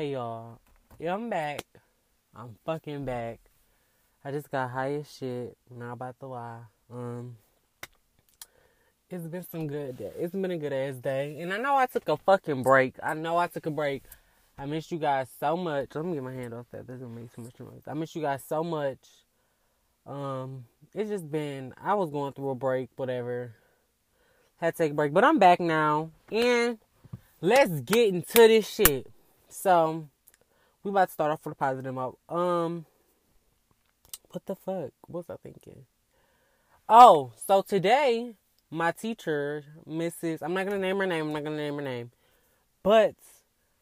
Hey y'all, yeah, I'm back. I'm fucking back. I just got high as shit. Not about to lie. Um, it's been some good day. It's been a good ass day, and I know I took a fucking break. I know I took a break. I miss you guys so much. Let me get my hand off that. This gonna make too much noise. I miss you guys so much. Um, it's just been. I was going through a break, whatever. Had to take a break, but I'm back now, and let's get into this shit. So, we about to start off with a positive note. Um, what the fuck? What was I thinking? Oh, so today, my teacher, Mrs. I'm not gonna name her name. I'm not gonna name her name, but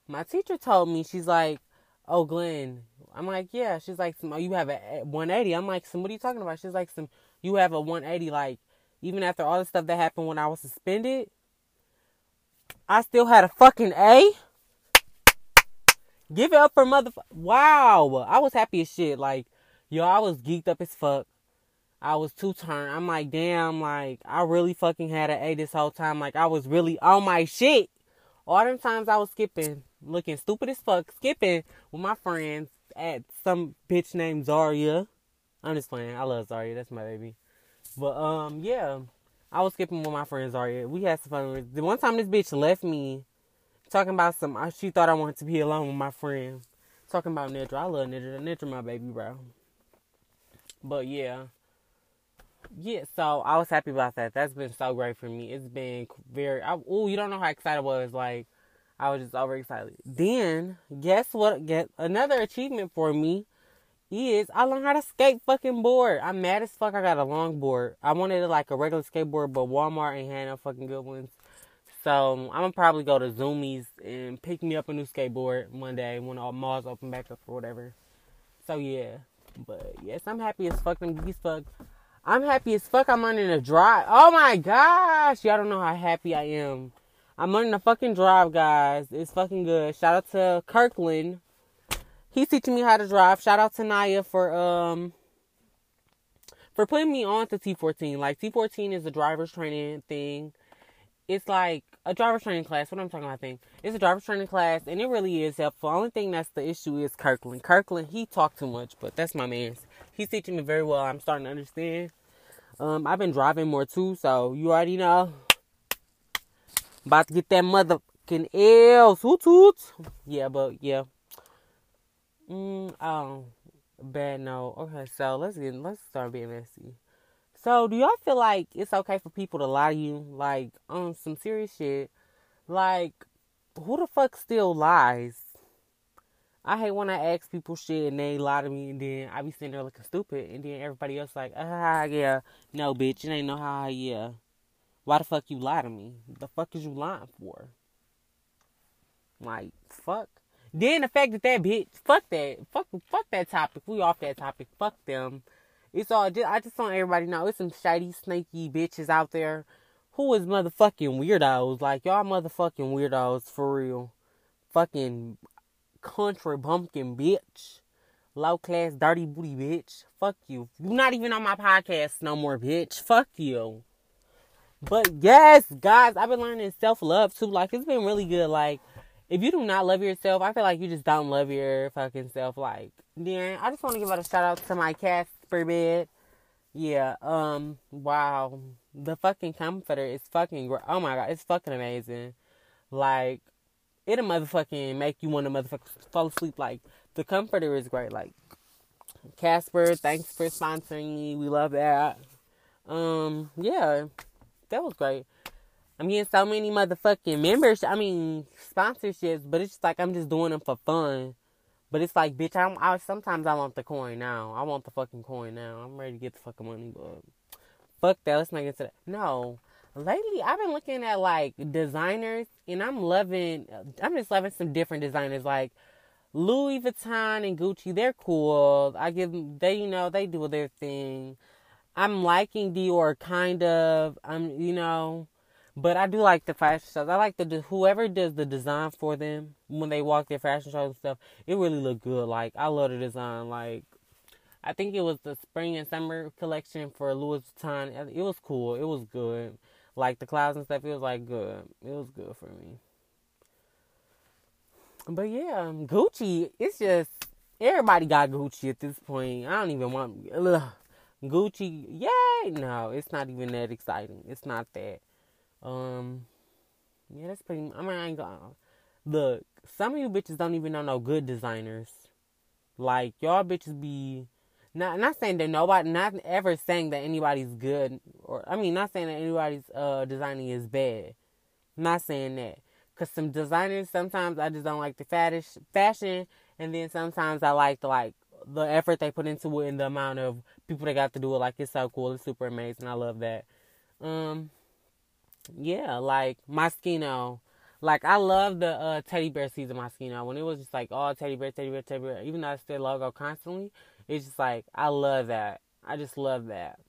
my teacher told me she's like, "Oh, Glenn." I'm like, "Yeah." She's like, oh, "You have a 180." I'm like, "Some what are you talking about?" She's like, "Some you have a 180." Like, even after all the stuff that happened when I was suspended, I still had a fucking A. Give it up for mother. Wow, I was happy as shit. Like, yo, I was geeked up as fuck. I was two turned. I'm like, damn, like I really fucking had an A this whole time. Like I was really on my shit. All them times I was skipping, looking stupid as fuck, skipping with my friends at some bitch named Zaria. I'm just playing. I love Zaria. That's my baby. But um, yeah, I was skipping with my friends Zaria. We had some fun. The one time this bitch left me, talking about some. She thought I wanted to be alone with my friend. Talking about Nidra. I love Nidra. Nidra, my baby, bro. But yeah. Yeah, so I was happy about that. That's been so great for me. It's been very. Oh, you don't know how excited I was. Like, I was just overexcited. Then, guess what? Get another achievement for me is I learned how to skate fucking board. I'm mad as fuck. I got a long board. I wanted like a regular skateboard, but Walmart ain't had no fucking good ones. So I'm gonna probably go to Zumiez and pick me up a new skateboard one day when all malls open back up or whatever. So yeah, but yes, I'm happy as fuck. I'm fuck. I'm happy as fuck. I'm learning to drive. Oh my gosh, y'all don't know how happy I am. I'm learning to fucking drive, guys. It's fucking good. Shout out to Kirkland. He's teaching me how to drive. Shout out to Naya for um for putting me on to T14. Like T14 is a driver's training thing. It's like a driver's training class. What I'm talking about, thing. It's a driver's training class, and it really is helpful. Only thing that's the issue is Kirkland. Kirkland, he talked too much, but that's my man. He's teaching me very well. I'm starting to understand. Um, I've been driving more too, so you already know. About to get that motherfucking L. Toot toot. Yeah, but yeah. Mm, oh, bad no. Okay, so let's get let's start being messy. So, do y'all feel like it's okay for people to lie to you, like on some serious shit? Like, who the fuck still lies? I hate when I ask people shit and they lie to me, and then I be sitting there looking stupid, and then everybody else like, ah, yeah, no, bitch, it ain't no how, yeah. Why the fuck you lie to me? The fuck is you lying for? Like, fuck. Then the fact that that bitch, fuck that, fuck, fuck that topic. We off that topic. Fuck them. It's all. Just, I just want everybody to know it's some shady, snaky bitches out there who is motherfucking weirdos. Like y'all, motherfucking weirdos for real. Fucking country bumpkin bitch. Low class, dirty booty bitch. Fuck you. You're not even on my podcast no more, bitch. Fuck you. But yes, guys, I've been learning self love too. Like it's been really good. Like if you do not love yourself, I feel like you just don't love your fucking self. Like then I just want to give out a shout out to my Bed. Yeah. Um. Wow. The fucking comforter is fucking. Oh my god, it's fucking amazing. Like it'll motherfucking make you want to motherfucking fall asleep. Like the comforter is great. Like Casper, thanks for sponsoring me. We love that. Um. Yeah that was great. I'm getting so many motherfucking members. I mean sponsorships, but it's just like I'm just doing them for fun. But it's like, bitch, I'm. I sometimes I want the coin now. I want the fucking coin now. I'm ready to get the fucking money, but fuck that. Let's not get to that. No, lately I've been looking at like designers, and I'm loving. I'm just loving some different designers like. Louis Vuitton and Gucci, they're cool. I give them, they, you know, they do their thing. I'm liking Dior kind of. I'm you know, but I do like the fashion shows. I like the whoever does the design for them when they walk their fashion shows and stuff. It really look good. Like I love the design. Like I think it was the spring and summer collection for Louis Vuitton. It was cool. It was good. Like the clouds and stuff. It was like good. It was good for me. but yeah, um, Gucci. It's just everybody got Gucci at this point. I don't even want ugh, Gucci. Yay! No, it's not even that exciting. It's not that. Um, yeah, that's pretty. I mean, I ain't gonna look. Some of you bitches don't even know no good designers. Like y'all bitches be not not saying that nobody not ever saying that anybody's good or I mean not saying that anybody's uh designing is bad. not saying that. Cause some designers sometimes I just don't like the faddish fashion and then sometimes I like the like the effort they put into it and the amount of people that got to do it. Like it's so cool, it's super amazing. I love that. Um yeah, like Moschino. Like I love the uh, teddy bear season Moschino when it was just like all teddy bear, teddy bear, teddy bear. Even though it's their logo constantly, it's just like I love that. I just love that,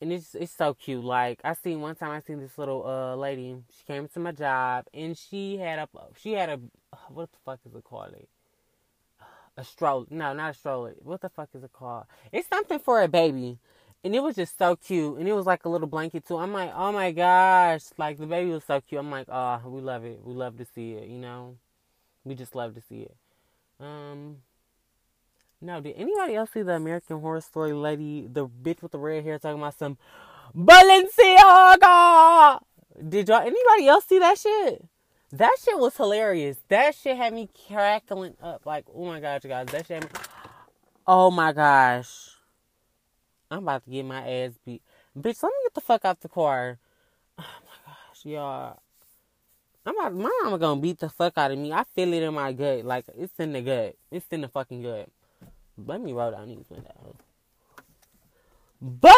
and it's it's so cute. Like I seen one time I seen this little uh lady. She came to my job and she had a she had a what the fuck is it called? A stroller? No, not a stroller. What the fuck is it called? It's something for a baby and it was just so cute. And it was like a little blanket too. I'm like, oh my gosh, like the baby was so cute. I'm like, oh, we love it. We love to see it. You know, we just love to see it. Um, no, did anybody else see the American Horror Story lady, the bitch with the red hair, talking about some Balenciaga? Did y'all anybody else see that shit? That shit was hilarious. That shit had me crackling up. Like, oh my gosh, guys, that shit. Me... Oh my gosh. I'm about to get my ass beat. Bitch, let me get the fuck out the car. Oh my gosh, y'all. I'm about, my mama gonna beat the fuck out of me. I feel it in my gut. Like, it's in the gut. It's in the fucking gut. Let me roll down these windows. Balenciaga!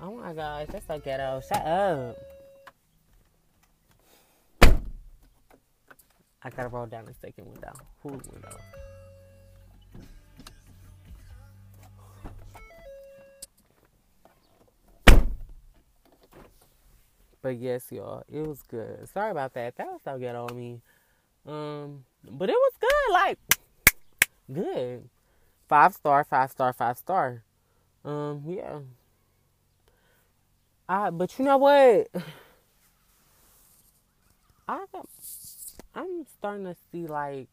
Oh my gosh, that's so ghetto. Shut up. I gotta roll down the second window. Whose window? But yes, y'all, it was good. Sorry about that. That was so good on me. Um, but it was good. Like, good. Five star, five star, five star. Um, yeah. I, but you know what? I I'm starting to see like,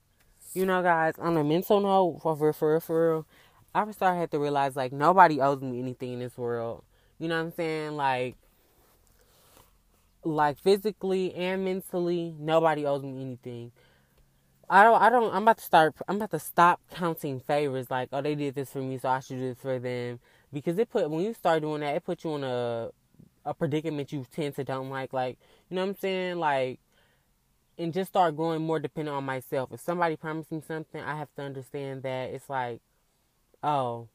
you know, guys, on a mental note, for real, for for for real, I started to realize like nobody owes me anything in this world. You know what I'm saying? Like, like physically and mentally, nobody owes me anything. I don't I don't I'm about to start I'm about to stop counting favors like, oh they did this for me so I should do this for them. Because it put when you start doing that, it puts you in a a predicament you tend to don't like. Like, you know what I'm saying? Like and just start growing more dependent on myself. If somebody promised me something, I have to understand that it's like, oh,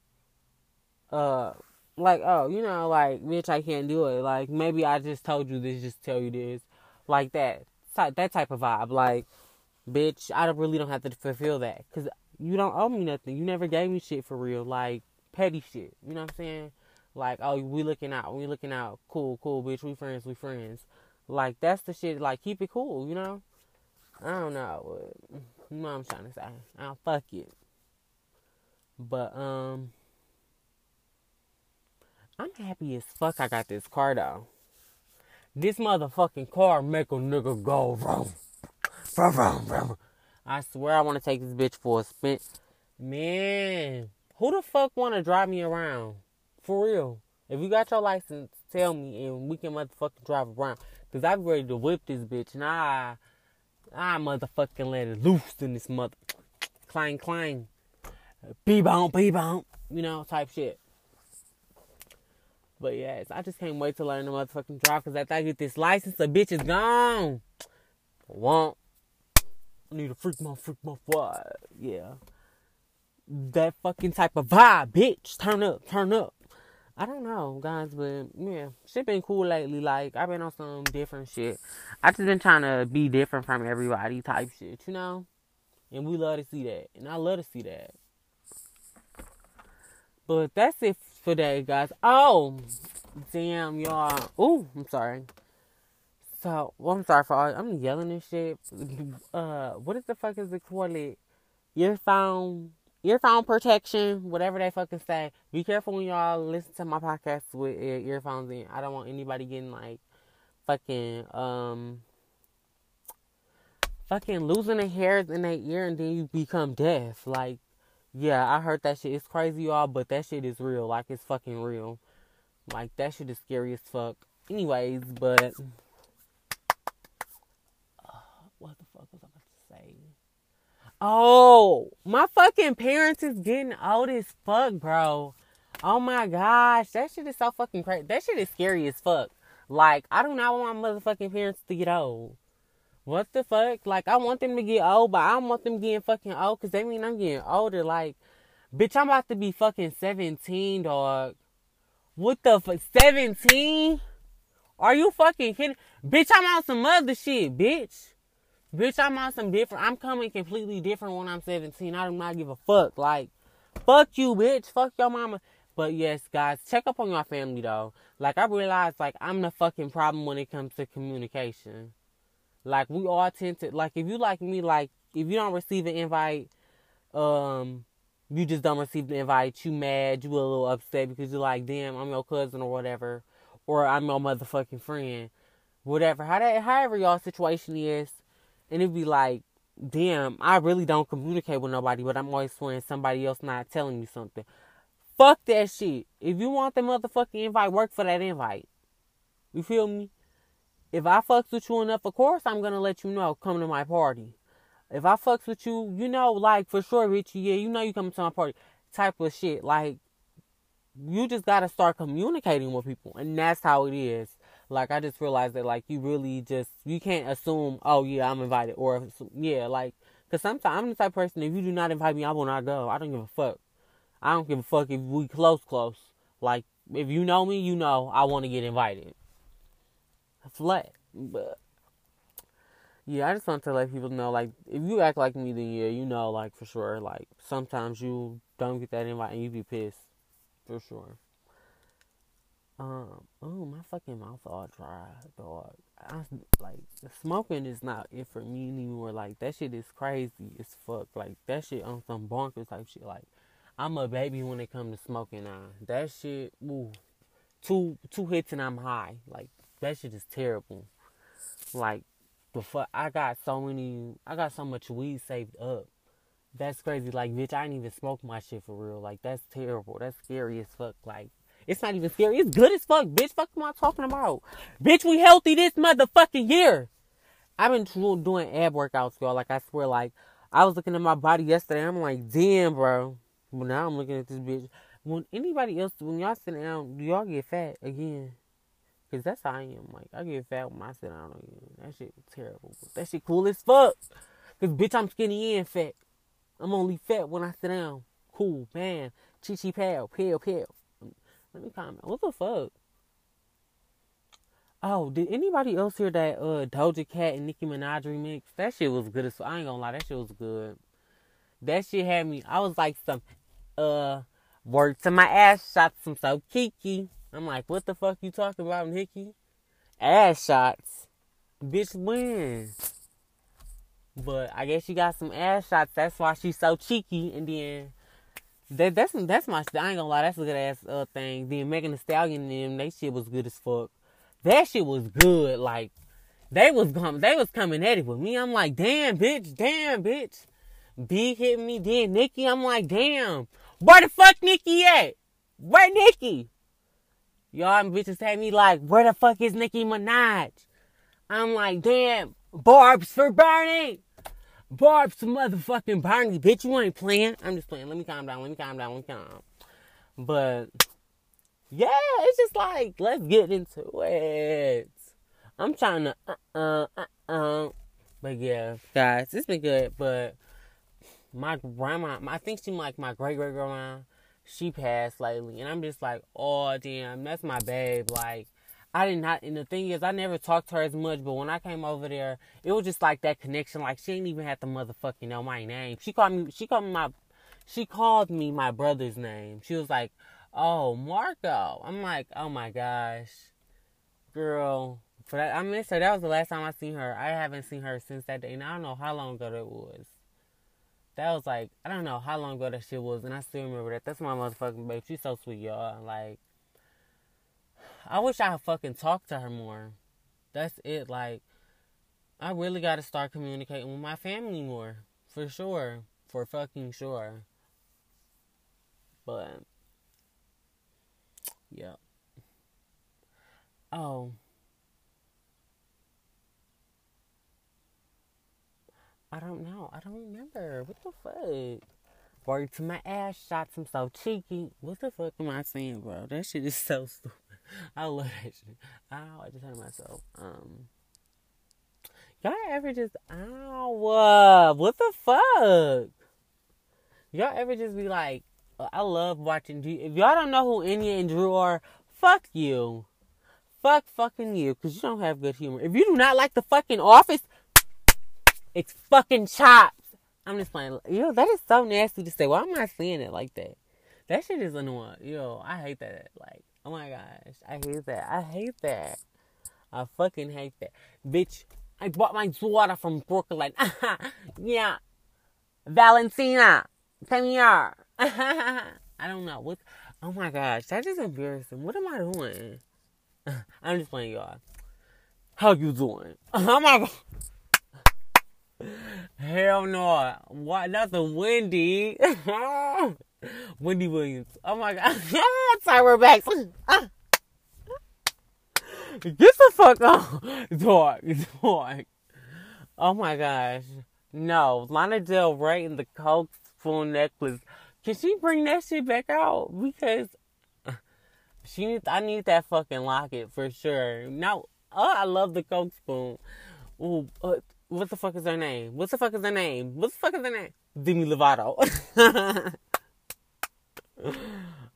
uh, like, oh, you know, like, bitch, I can't do it. Like, maybe I just told you this, just tell you this. Like that. That type of vibe. Like, bitch, I really don't have to fulfill that. Because you don't owe me nothing. You never gave me shit for real. Like, petty shit. You know what I'm saying? Like, oh, we looking out. We looking out. Cool, cool, bitch. We friends. We friends. Like, that's the shit. Like, keep it cool, you know? I don't know. You know what I'm trying to say. I'll fuck it. But, um... I'm happy as fuck I got this car though. This motherfucking car make a nigga go vroom, vroom, vroom, vroom. I swear I want to take this bitch for a spin. Man, who the fuck want to drive me around? For real. If you got your license, tell me and we can motherfucking drive around. Cause I'm ready to whip this bitch and I, I motherfucking let it loose in this mother. Clang, clang. P-bomb, P-bomb. You know, type shit. But yes, I just can't wait to learn the motherfucking drive because after I get this license, the bitch is gone. Want need a freak my freak my? Yeah. That fucking type of vibe, bitch. Turn up, turn up. I don't know, guys, but yeah, shit been cool lately. Like I've been on some different shit. I just been trying to be different from everybody type shit, you know? And we love to see that. And I love to see that. But that's it that, guys. Oh, damn, y'all. Oh, I'm sorry. So, well, I'm sorry for all. I'm yelling and shit. Uh, what is the fuck is it called? It earphone, earphone protection, whatever they fucking say. Be careful when y'all listen to my podcast with earphones in. I don't want anybody getting like fucking um fucking losing the hairs in their ear and then you become deaf. Like, yeah, I heard that shit. It's crazy, y'all, but that shit is real. Like, it's fucking real. Like, that shit is scary as fuck. Anyways, but. Uh, what the fuck was I about to say? Oh, my fucking parents is getting old as fuck, bro. Oh my gosh, that shit is so fucking crazy. That shit is scary as fuck. Like, I do not want my motherfucking parents to get old. What the fuck? Like, I want them to get old, but I don't want them getting fucking old because they mean I'm getting older. Like, bitch, I'm about to be fucking 17, dog. What the fuck? 17? Are you fucking kidding? Bitch, I'm on some other shit, bitch. Bitch, I'm on some different. I'm coming completely different when I'm 17. I do not give a fuck. Like, fuck you, bitch. Fuck your mama. But yes, guys, check up on your family though. Like I realize, like I'm the fucking problem when it comes to communication. Like we all tend to, like if you like me, like if you don't receive an invite, um, you just don't receive the invite. You mad? You a little upset because you're like, damn, I'm your cousin or whatever, or I'm your motherfucking friend, whatever. How that, however y'all situation is, and it'd be like, damn, I really don't communicate with nobody, but I'm always swearing somebody else not telling you something. Fuck that shit. If you want the motherfucking invite, work for that invite. You feel me? If I fucks with you enough, of course I'm gonna let you know. Come to my party. If I fucks with you, you know, like for sure, Richie. Yeah, you know you coming to my party. Type of shit. Like you just gotta start communicating with people, and that's how it is. Like I just realized that, like you really just you can't assume, oh yeah, I'm invited, or yeah, like because sometimes I'm the type of person if you do not invite me, I will not go. I don't give a fuck. I don't give a fuck if we close, close. Like, if you know me, you know I want to get invited. Flat. But, yeah, I just want to let people know, like, if you act like me, then yeah, you know, like, for sure, like, sometimes you don't get that invite and you be pissed. For sure. Um, oh, my fucking mouth all dry, dog. I, like, smoking is not it for me anymore. Like, that shit is crazy as fuck. Like, that shit on some bonkers type shit. Like, I'm a baby when it comes to smoking now. That shit, ooh, two two hits and I'm high. Like that shit is terrible. Like fuck, I got so many, I got so much weed saved up. That's crazy. Like bitch, I didn't even smoke my shit for real. Like that's terrible. That's scary as fuck. Like it's not even scary. It's good as fuck, bitch. Fuck am I talking about? Bitch, we healthy this motherfucking year. I've been doing ab workouts, y'all. Like I swear, like I was looking at my body yesterday. I'm like, damn, bro. But now I'm looking at this bitch. When anybody else, when y'all sit down, do y'all get fat again? Cause that's how I am. Like I get fat when I sit down again. That shit was terrible. But that shit cool as fuck. Cause bitch, I'm skinny and fat. I'm only fat when I sit down. Cool, man. Chi chi pal, pal, pal. Let me comment. What the fuck? Oh, did anybody else hear that uh Doja Cat and Nicki Minaj remix? That shit was good as I ain't gonna lie, that shit was good. That shit had me. I was like some uh work to my ass shots. I'm so kiki. I'm like, what the fuck you talking about, Nicki? Ass shots. Bitch wins. But I guess she got some ass shots. That's why she's so cheeky. And then that that's that's my I ain't gonna lie, that's a good ass uh thing. Then Megan Thee Stallion and them, they shit was good as fuck. That shit was good. Like they was coming they was coming at it with me. I'm like, damn bitch, damn bitch. B hit me, then Nicki. I'm like, damn. Where the fuck Nicki at? Where Nicki? Y'all bitches had me like, where the fuck is Nicki Minaj? I'm like, damn, Barb's for Bernie. Barb's motherfucking Bernie. Bitch, you ain't playing. I'm just playing. Let me calm down. Let me calm down. Let me calm. But, yeah, it's just like, let's get into it. I'm trying to, uh, uh, uh, uh. But yeah, guys, it's been good. But my grandma, I think she like my great great grandma, she passed lately, and I'm just like, oh damn, that's my babe. Like, I did not, and the thing is, I never talked to her as much, but when I came over there, it was just like that connection. Like, she didn't even have to motherfucking know my name. She called me, she called me my, she called me my brother's name. She was like, oh Marco. I'm like, oh my gosh, girl. That, I miss her. That was the last time I seen her. I haven't seen her since that day, and I don't know how long ago that was that was like I don't know how long ago that shit was, and I still remember that. That's my motherfucking babe. She's so sweet, y'all. Like, I wish I had fucking talked to her more. That's it. Like, I really got to start communicating with my family more. For sure. For fucking sure. But, yeah. Oh. I don't know. I don't remember. What the fuck? Word to my ass shots. I'm so cheeky. What the fuck am I saying, bro? That shit is so stupid. I love that shit. Ow, I just hurt myself. Um, y'all ever just ow? Uh, what the fuck? Y'all ever just be like, I love watching. If y'all don't know who Enya and Drew are, fuck you. Fuck fucking you, because you don't have good humor. If you do not like the fucking office, it's fucking chops. I'm just playing. Yo, that is so nasty to say. Why am I saying it like that? That shit is annoying. Yo, I hate that. Like, oh my gosh. I hate that. I hate that. I fucking hate that. Bitch, I bought my daughter from Brooklyn. yeah. Valentina, come here. I don't know. What? Oh my gosh. That is embarrassing. What am I doing? I'm just playing y'all. How you doing? Oh my god. Hell no. What? That's a Wendy. Wendy Williams. Oh my god. Tyra Banks. Get the fuck on. Dog. Dog. Oh my gosh. No. Lana Del Rey and the Coke spoon necklace. Can she bring that shit back out? Because she needs I need that fucking locket for sure. Now oh, I love the Coke spoon. Ooh, uh, what the fuck is her name? What the fuck is her name? What the fuck is her name? Demi Lovato.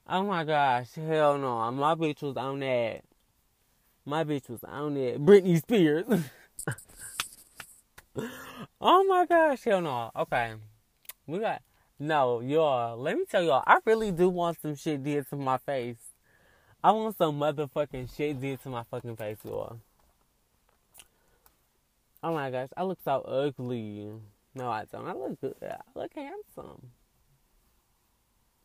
oh my gosh, hell no. My bitch was on that. My bitch was on that. Britney Spears. oh my gosh, hell no. Okay. We got no, y'all. Let me tell y'all, I really do want some shit did to my face. I want some motherfucking shit did to my fucking face, y'all. Oh my gosh, I look so ugly. No, I don't. I look good. I look handsome.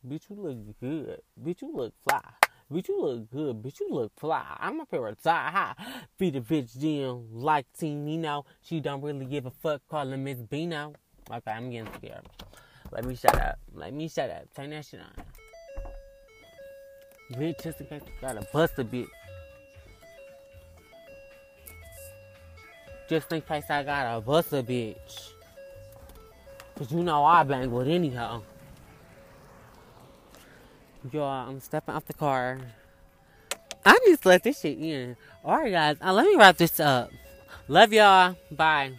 Bitch, you look good. Bitch, you look fly. Bitch, you look good. Bitch, you look fly. I'm up here with high. Beat a bitch Jim like Tinino. She don't really give a fuck. Calling Miss Bino. Okay, I'm getting scared. Let me shut up. Let me shut up. Turn that shit on. Bitch, just in case you gotta bust a bitch. Just in case I got a bust a bitch. Cause you know I bang with anyhow. Y'all, I'm stepping off the car. I just let this shit in. Alright guys, uh, let me wrap this up. Love y'all. Bye.